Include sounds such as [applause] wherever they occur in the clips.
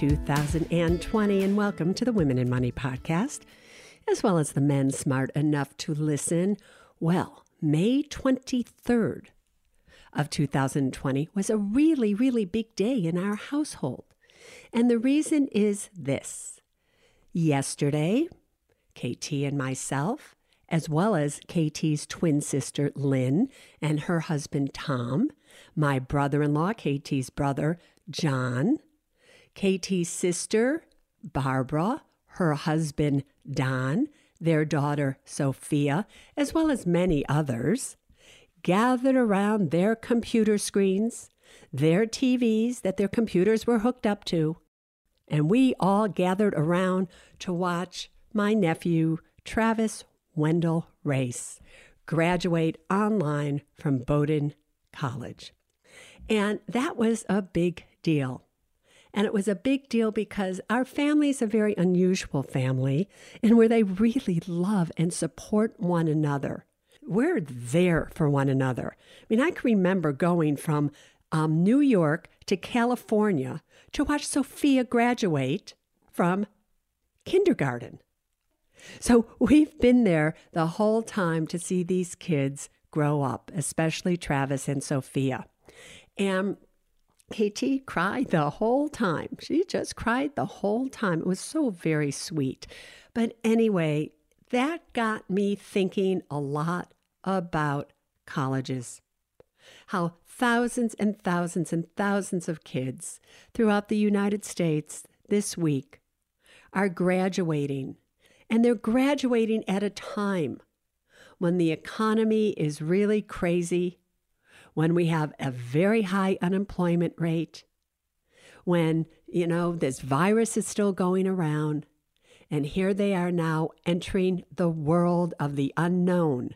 2020, and welcome to the Women & Money podcast, as well as the men smart enough to listen. Well, May 23rd of 2020 was a really, really big day in our household. And the reason is this yesterday, KT and myself, as well as KT's twin sister Lynn and her husband Tom, my brother in law, KT's brother John, KT's sister, Barbara, her husband, Don, their daughter, Sophia, as well as many others, gathered around their computer screens, their TVs that their computers were hooked up to, and we all gathered around to watch my nephew, Travis Wendell Race, graduate online from Bowdoin College. And that was a big deal. And it was a big deal because our family is a very unusual family and where they really love and support one another. We're there for one another. I mean, I can remember going from um, New York to California to watch Sophia graduate from kindergarten. So we've been there the whole time to see these kids grow up, especially Travis and Sophia. And KT cried the whole time. She just cried the whole time. It was so very sweet. But anyway, that got me thinking a lot about colleges. How thousands and thousands and thousands of kids throughout the United States this week are graduating. And they're graduating at a time when the economy is really crazy when we have a very high unemployment rate, when, you know, this virus is still going around, and here they are now entering the world of the unknown.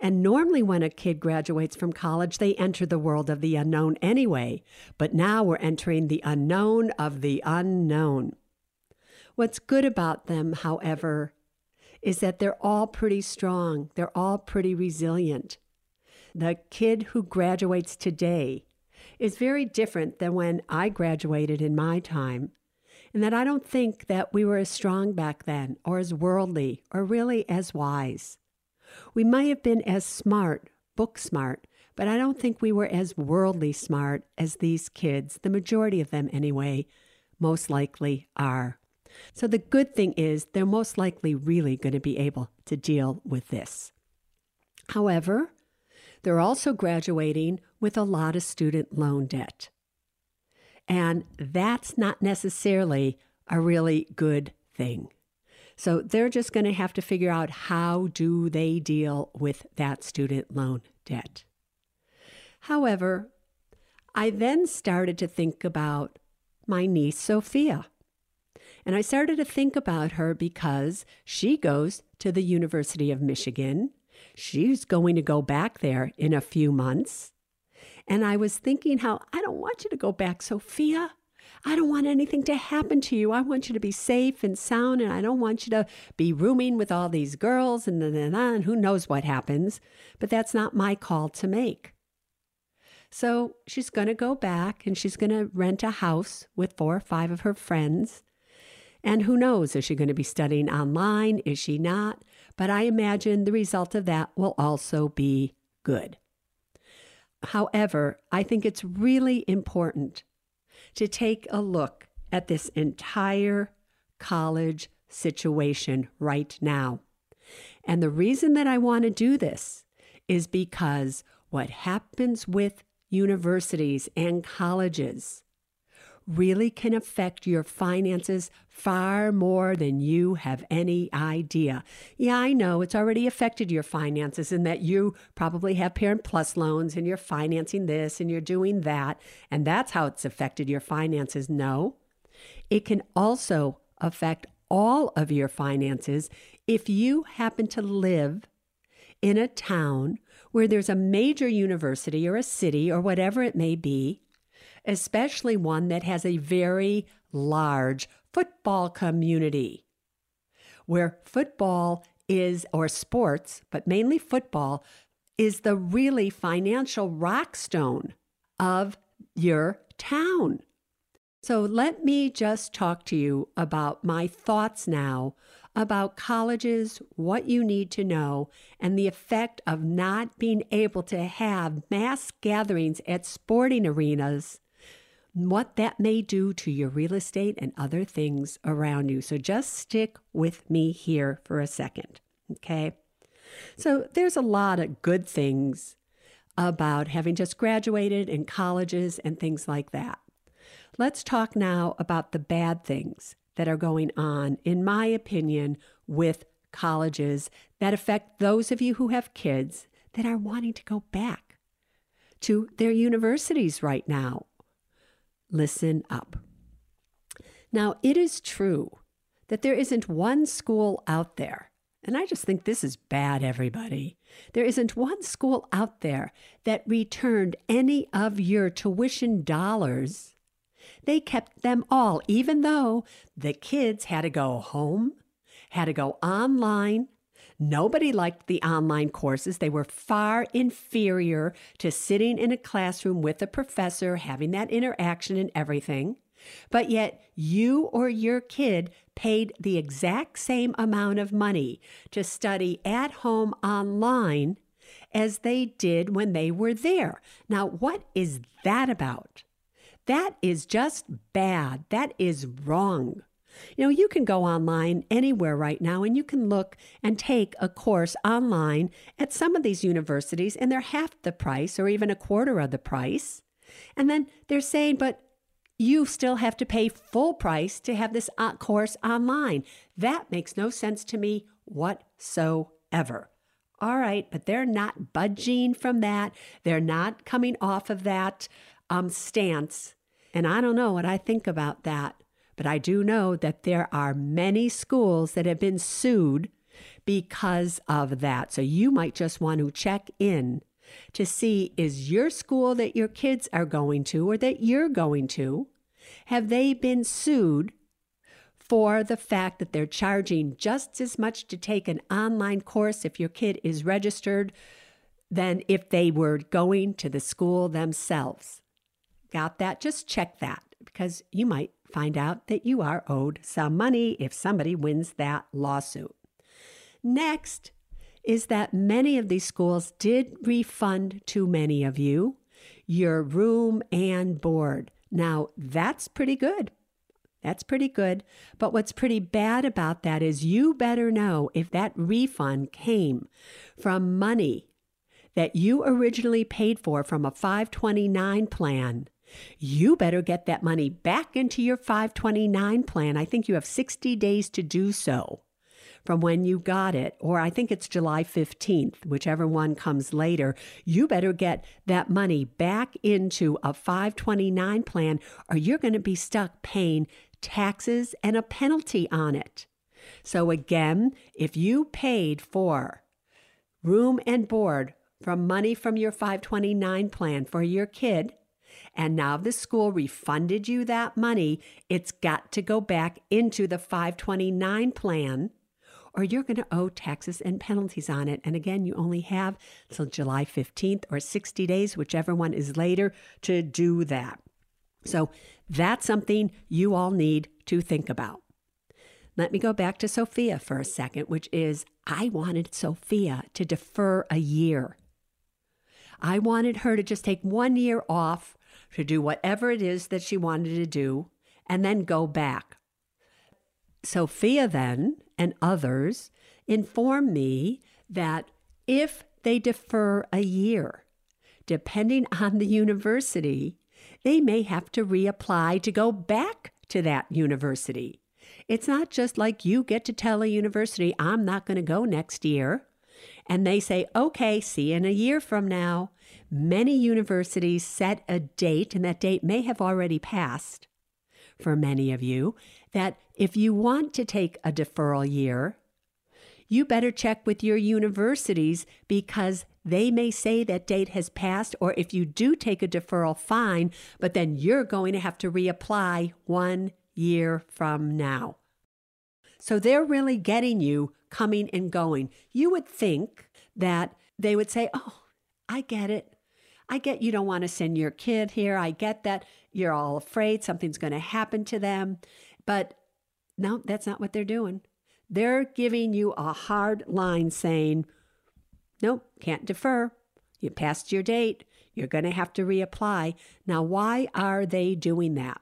And normally, when a kid graduates from college, they enter the world of the unknown anyway. But now we're entering the unknown of the unknown. What's good about them, however, is that they're all pretty strong, they're all pretty resilient the kid who graduates today is very different than when I graduated in my time. And that I don't think that we were as strong back then, or as worldly, or really as wise. We might have been as smart, book smart, but I don't think we were as worldly smart as these kids, the majority of them anyway, most likely are. So the good thing is they're most likely really going to be able to deal with this. However, they're also graduating with a lot of student loan debt. And that's not necessarily a really good thing. So they're just going to have to figure out how do they deal with that student loan debt. However, I then started to think about my niece Sophia. And I started to think about her because she goes to the University of Michigan She's going to go back there in a few months. And I was thinking how I don't want you to go back, Sophia. I don't want anything to happen to you. I want you to be safe and sound, and I don't want you to be rooming with all these girls and, and, and, and who knows what happens. But that's not my call to make. So she's going to go back and she's going to rent a house with four or five of her friends. And who knows, is she going to be studying online? Is she not? But I imagine the result of that will also be good. However, I think it's really important to take a look at this entire college situation right now. And the reason that I want to do this is because what happens with universities and colleges really can affect your finances far more than you have any idea. Yeah, I know it's already affected your finances in that you probably have Parent Plus loans and you're financing this and you're doing that, and that's how it's affected your finances. No, it can also affect all of your finances if you happen to live in a town where there's a major university or a city or whatever it may be especially one that has a very large football community, where football is, or sports, but mainly football, is the really financial rockstone of your town. So let me just talk to you about my thoughts now about colleges, what you need to know, and the effect of not being able to have mass gatherings at sporting arenas what that may do to your real estate and other things around you. So just stick with me here for a second, okay? So there's a lot of good things about having just graduated in colleges and things like that. Let's talk now about the bad things that are going on, in my opinion, with colleges that affect those of you who have kids that are wanting to go back to their universities right now listen up. Now, it is true that there isn't one school out there, and I just think this is bad, everybody. There isn't one school out there that returned any of your tuition dollars. They kept them all, even though the kids had to go home, had to go online, Nobody liked the online courses. They were far inferior to sitting in a classroom with a professor, having that interaction and everything. But yet, you or your kid paid the exact same amount of money to study at home online as they did when they were there. Now, what is that about? That is just bad. That is wrong. You know, you can go online anywhere right now and you can look and take a course online at some of these universities, and they're half the price or even a quarter of the price. And then they're saying, but you still have to pay full price to have this uh, course online. That makes no sense to me whatsoever. All right, but they're not budging from that. They're not coming off of that um, stance. And I don't know what I think about that. But I do know that there are many schools that have been sued because of that. So you might just want to check in to see is your school that your kids are going to or that you're going to, have they been sued for the fact that they're charging just as much to take an online course if your kid is registered than if they were going to the school themselves? Got that? Just check that because you might find out that you are owed some money if somebody wins that lawsuit. Next is that many of these schools did refund too many of you your room and board. Now, that's pretty good. That's pretty good. But what's pretty bad about that is you better know if that refund came from money that you originally paid for from a 529 plan you better get that money back into your 529 plan. I think you have 60 days to do so from when you got it, or I think it's July 15th, whichever one comes later. You better get that money back into a 529 plan, or you're going to be stuck paying taxes and a penalty on it. So, again, if you paid for room and board from money from your 529 plan for your kid, and now the school refunded you that money, it's got to go back into the 529 plan or you're going to owe taxes and penalties on it. And again, you only have till July 15th or 60 days, whichever one is later, to do that. So that's something you all need to think about. Let me go back to Sophia for a second, which is I wanted Sophia to defer a year. I wanted her to just take one year off to do whatever it is that she wanted to do and then go back. Sophia then and others informed me that if they defer a year, depending [laughs] on the university, they may have to reapply to go back to that university. It's not just like you get to tell a university, I'm not going to go next year. And they say, okay, see you in a year from now. Many universities set a date, and that date may have already passed for many of you, that if you want to take a deferral year, you better check with your universities because they may say that date has passed, or if you do take a deferral, fine, but then you're going to have to reapply one year from now. So they're really getting you coming and going. You would think that they would say, Oh, I get it. I get you don't want to send your kid here. I get that you're all afraid something's going to happen to them. But no, that's not what they're doing. They're giving you a hard line saying, nope, can't defer. You passed your date. You're going to have to reapply. Now, why are they doing that?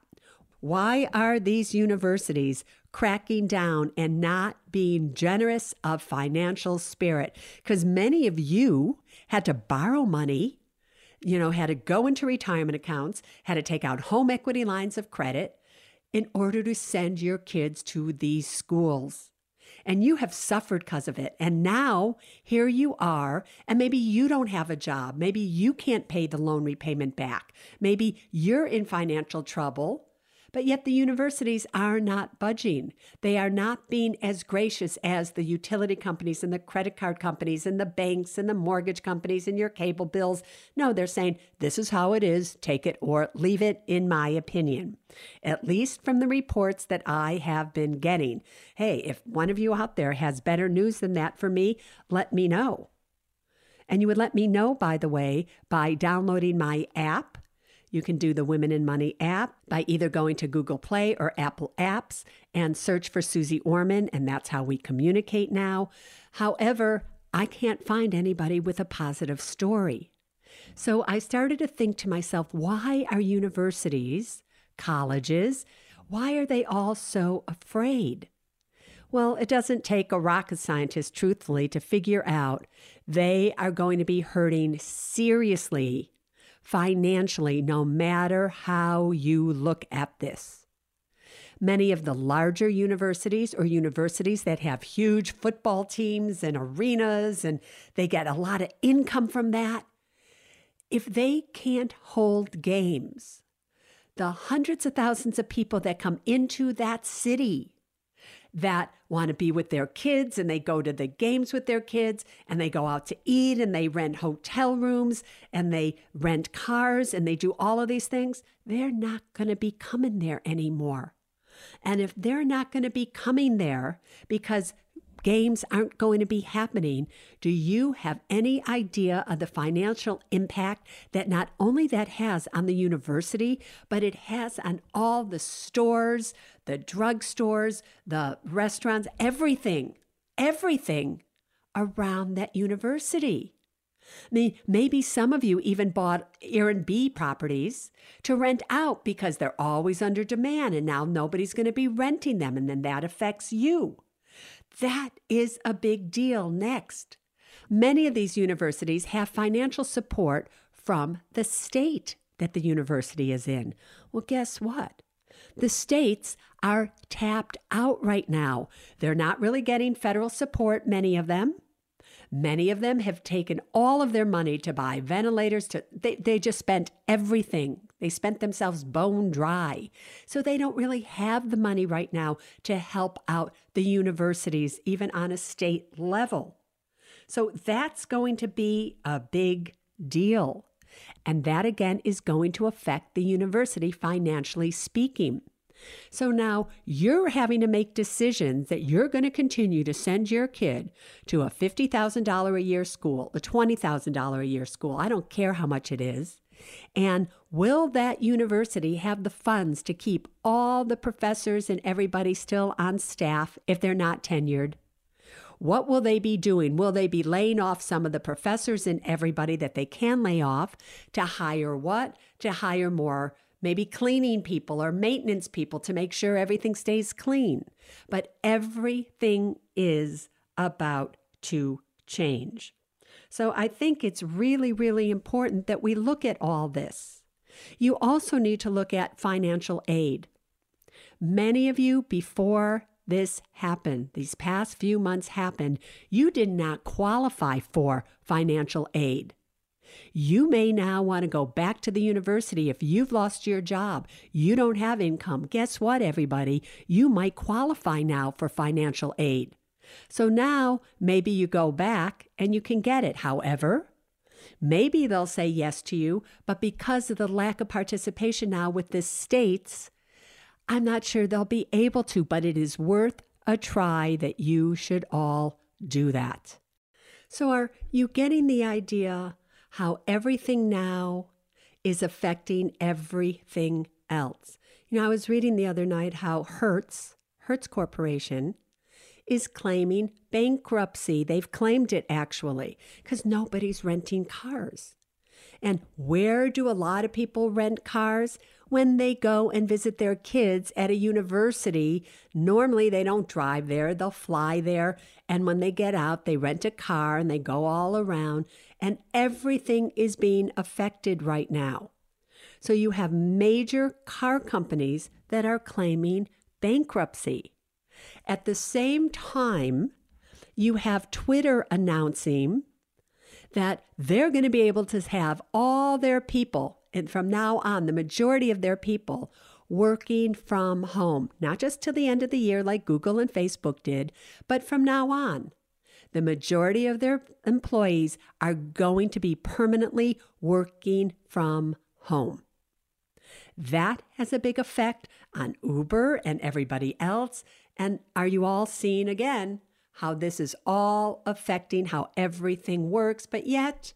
Why are these universities cracking down and not being generous of financial spirit? Because many of you had to borrow money, you know, had to go into retirement accounts, had to take out home equity lines of credit in order to send your kids to these schools and you have suffered because of it. And now here you are, and maybe you don't have a job. Maybe you can't pay the loan repayment back. Maybe you're in financial trouble. But yet the universities are not budging. They are not being as gracious as the utility companies and the credit card companies and the banks and the mortgage companies and your cable bills. No, they're saying, this is how it is, take it or leave it, in my opinion. At least from the reports that I have been getting. Hey, if one of you out there has better news than that for me, let me know. And you would let me know, by the way, by downloading my app you can do the Women & Money app by either going to Google Play or Apple Apps and search for Suze Orman, and that's how we communicate now. However, I can't find anybody with a positive story. So I started to think to myself, why are universities, colleges, why are they all so afraid? Well, it doesn't take a rocket scientist, truthfully, to figure out they are going to be hurting seriously financially, no matter how you look at this. Many of the larger universities or universities that have huge football teams and arenas and they get a lot of income from that, if they can't hold games, the hundreds of thousands of people that come into that city that want to be with their kids and they go to the games with their kids and they go out to eat and they rent hotel rooms and they rent cars and they do all of these things, they're not going to be coming there anymore. And if they're not going to be coming there because games aren't going to be happening, do you have any idea of the financial impact that not only that has on the university, but it has on all the stores, the drugstores, the restaurants, everything, everything around that university? I mean, maybe some of you even bought Airbnb properties to rent out because they're always under demand and now nobody's going to be renting them, and then that affects you. That is a big deal next. Many of these universities have financial support from the state that the university is in. Well, guess what? The states are tapped out right now. They're not really getting federal support, many of them. Many of them have taken all of their money to buy ventilators to they, they just spent everything. They spent themselves bone dry. So they don't really have the money right now to help out the universities even on a state level. So that's going to be a big deal. And that again is going to affect the university financially speaking. So now you're having to make decisions that you're going to continue to send your kid to a $50,000 a year school, a $20,000 a year school. I don't care how much it is. And will that university have the funds to keep all the professors and everybody still on staff if they're not tenured? What will they be doing? Will they be laying off some of the professors and everybody that they can lay off to hire what? To hire more maybe cleaning people or maintenance people to make sure everything stays clean. But everything is about to change. So I think it's really, really important that we look at all this. You also need to look at financial aid. Many of you, before this happened, these past few months happened, you did not qualify for financial aid. You may now want to go back to the university if you've lost your job. You don't have income. Guess what, everybody? You might qualify now for financial aid. So now maybe you go back and you can get it. However, maybe they'll say yes to you, but because of the lack of participation now with the states, I'm not sure they'll be able to, but it is worth a try that you should all do that. So, are you getting the idea how everything now is affecting everything else? You know, I was reading the other night how Hertz, Hertz Corporation, is claiming bankruptcy. They've claimed it actually because nobody's renting cars. And where do a lot of people rent cars? When they go and visit their kids at a university. Normally, they don't drive there, they'll fly there. And when they get out, they rent a car and they go all around. And everything is being affected right now. So you have major car companies that are claiming bankruptcy. At the same time, you have Twitter announcing that they're going to be able to have all their people, and from now on, the majority of their people working from home, not just till the end of the year like Google and Facebook did, but from now on. The majority of their employees are going to be permanently working from home. That has a big effect on Uber and everybody else. And are you all seeing again how this is all affecting how everything works? But yet,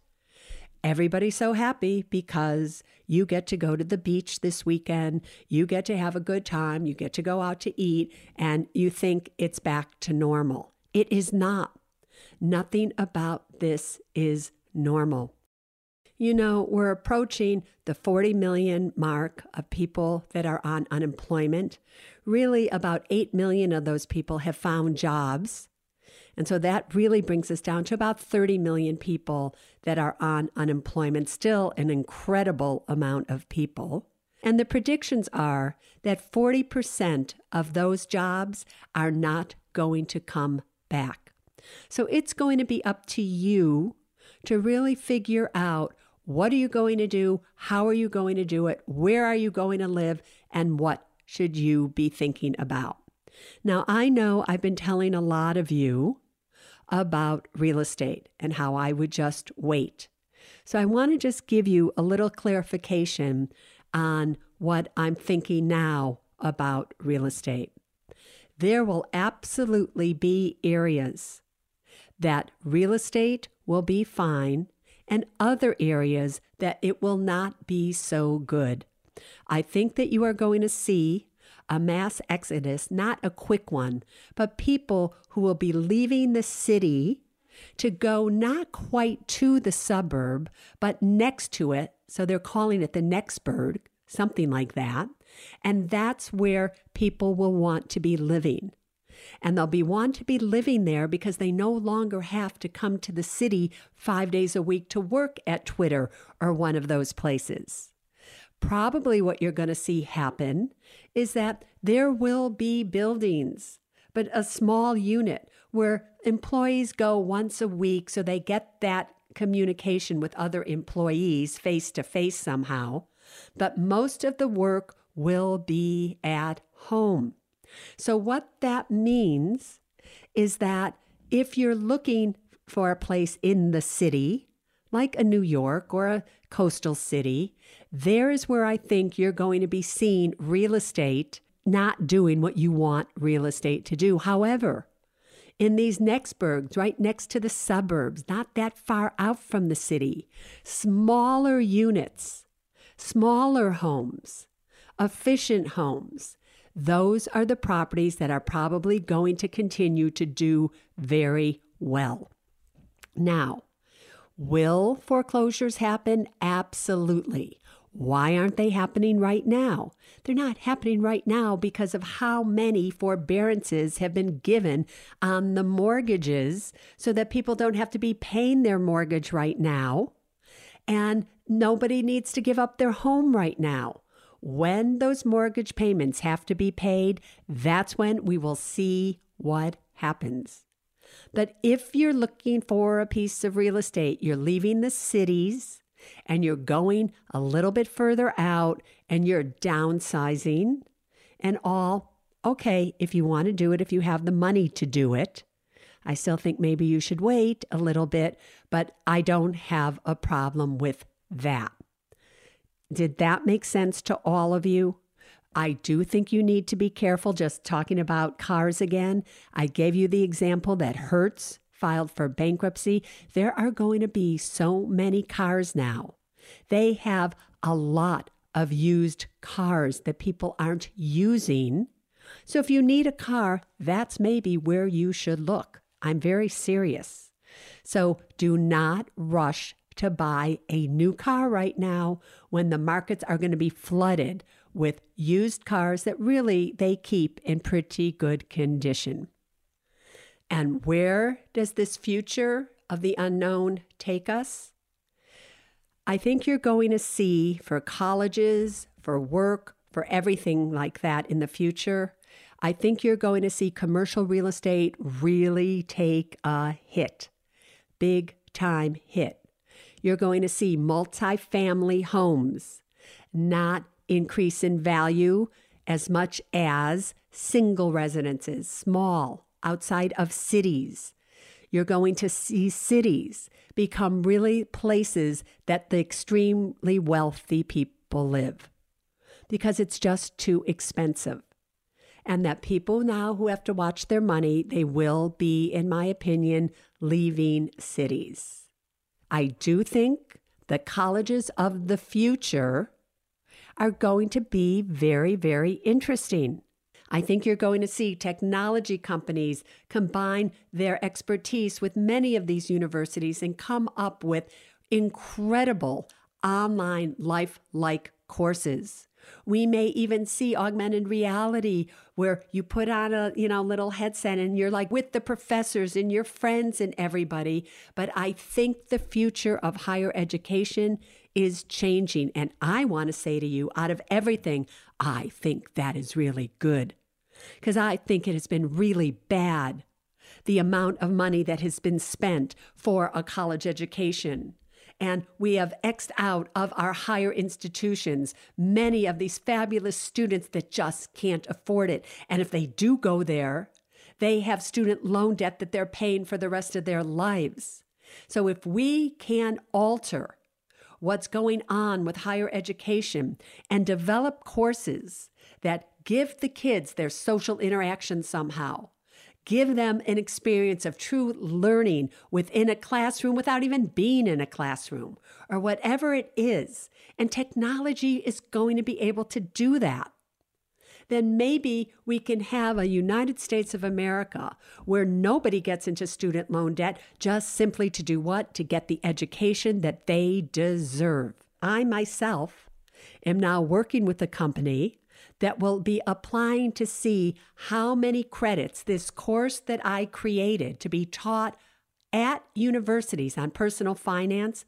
everybody's so happy because you get to go to the beach this weekend, you get to have a good time, you get to go out to eat, and you think it's back to normal. It is not. Nothing about this is normal. You know, we're approaching the 40 million mark of people that are on unemployment. Really, about 8 million of those people have found jobs. And so that really brings us down to about 30 million people that are on unemployment, still an incredible amount of people. And the predictions are that 40% of those jobs are not going to come back. So it's going to be up to you to really figure out what are you going to do? How are you going to do it? Where are you going to live? And what should you be thinking about? Now, I know I've been telling a lot of you about real estate and how I would just wait. So I want to just give you a little clarification on what I'm thinking now about real estate. There will absolutely be areas that real estate will be fine and other areas that it will not be so good. I think that you are going to see a mass exodus, not a quick one, but people who will be leaving the city to go not quite to the suburb, but next to it. So they're calling it the Nextburg, something like that. And that's where people will want to be living and they'll be want to be living there because they no longer have to come to the city five days a week to work at Twitter or one of those places. Probably what you're going to see happen is that there will be buildings, but a small unit where employees go once a week so they get that communication with other employees face to face somehow. But most of the work will be at home. So, what that means is that if you're looking for a place in the city, like a New York or a coastal city, there is where I think you're going to be seeing real estate not doing what you want real estate to do. However, in these next burgs, right next to the suburbs, not that far out from the city, smaller units, smaller homes, efficient homes, those are the properties that are probably going to continue to do very well. Now, will foreclosures happen? Absolutely. Why aren't they happening right now? They're not happening right now because of how many forbearances have been given on the mortgages so that people don't have to be paying their mortgage right now. And nobody needs to give up their home right now. When those mortgage payments have to be paid, that's when we will see what happens. But if you're looking for a piece of real estate, you're leaving the cities and you're going a little bit further out and you're downsizing and all, okay, if you want to do it, if you have the money to do it. I still think maybe you should wait a little bit, but I don't have a problem with that. Did that make sense to all of you? I do think you need to be careful just talking about cars again. I gave you the example that Hertz filed for bankruptcy, there are going to be so many cars now. They have a lot of used cars that people aren't using. So if you need a car, that's maybe where you should look. I'm very serious. So do not rush to buy a new car right now when the markets are going to be flooded with used cars that really they keep in pretty good condition. And where does this future of the unknown take us? I think you're going to see for colleges, for work, for everything like that in the future. I think you're going to see commercial real estate really take a hit, big time hit. You're going to see multifamily homes not increase in value as much as single residences, small, outside of cities. You're going to see cities become really places that the extremely wealthy people live because it's just too expensive. And that people now who have to watch their money, they will be, in my opinion, leaving cities. I do think the colleges of the future are going to be very, very interesting. I think you're going to see technology companies combine their expertise with many of these universities and come up with incredible online life like courses. We may even see augmented reality where you put on a, you know, little headset and you're like with the professors and your friends and everybody. But I think the future of higher education is changing. And I want to say to you, out of everything, I think that is really good because I think it has been really bad the amount of money that has been spent for a college education. And we have X'd out of our higher institutions many of these fabulous students that just can't afford it. And if they do go there, they have student loan debt that they're paying for the rest of their lives. So if we can alter what's going on with higher education and develop courses that give the kids their social interaction somehow. Give them an experience of true learning within a classroom without even being in a classroom or whatever it is. And technology is going to be able to do that. Then maybe we can have a United States of America where nobody gets into student loan debt just simply to do what? To get the education that they deserve. I myself am now working with a company that will be applying to see how many credits this course that I created to be taught at universities on personal finance,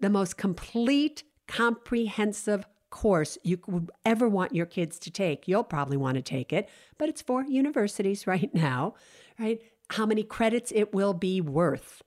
the most complete, comprehensive course you would ever want your kids to take. You'll probably want to take it, but it's for universities [laughs] right now, right? How many credits it will be worth.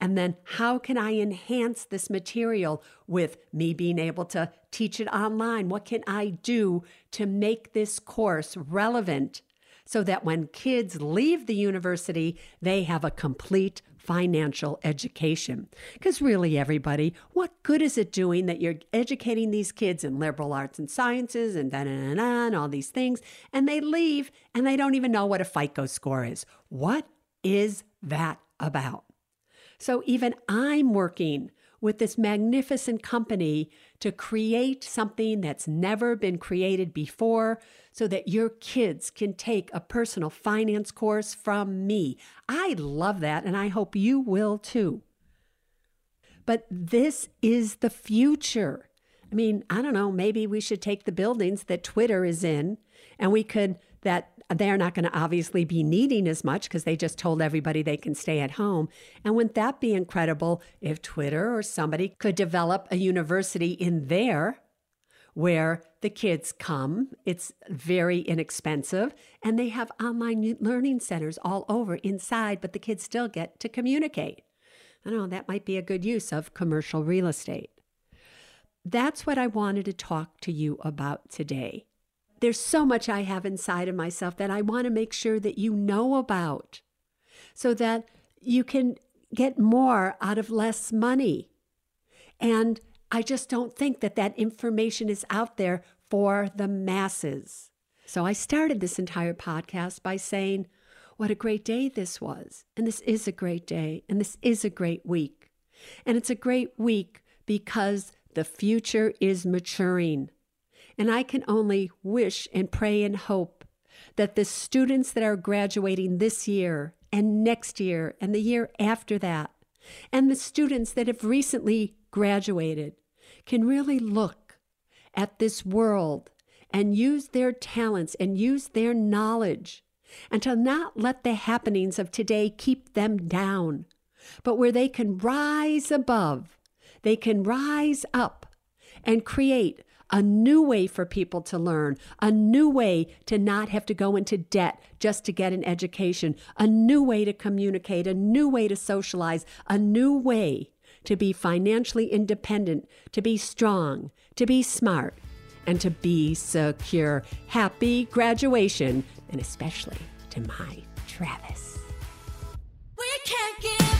And then how can I enhance this material with me being able to teach it online? What can I do to make this course relevant so that when kids leave the university, they have a complete financial education. Because really, everybody, what good is it doing that you're educating these kids in liberal arts and sciences and and all these things, and they leave and they don't even know what a FICO score is? What is that about? So even I'm working with this magnificent company to create something that's never been created before so that your kids can take a personal finance course from me. I love that, and I hope you will too. But this is the future. I mean, I don't know, maybe we should take the buildings that Twitter is in and we could, that they're not going to obviously be needing as much because they just told everybody they can stay at home. And wouldn't that be incredible if Twitter or somebody could develop a university in there where the kids come? It's very inexpensive and they have online learning centers all over inside, but the kids still get to communicate. I know that might be a good use of commercial real estate. That's what I wanted to talk to you about today. There's so much I have inside of myself that I want to make sure that you know about so that you can get more out of less money. And I just don't think that that information is out there for the masses. So I started this entire podcast by saying, what a great day this was. And this is a great day. And this is a great week. And it's a great week because the future is maturing. And I can only wish and pray and hope that the students that are graduating this year and next year and the year after that, and the students that have recently graduated, can really look at this world and use their talents and use their knowledge and to not let the happenings of today keep them down, but where they can rise above, they can rise up and create a new way for people to learn, a new way to not have to go into debt just to get an education, a new way to communicate, a new way to socialize, a new way to be financially independent, to be strong, to be smart, and to be secure. Happy graduation, and especially to my Travis. We can't give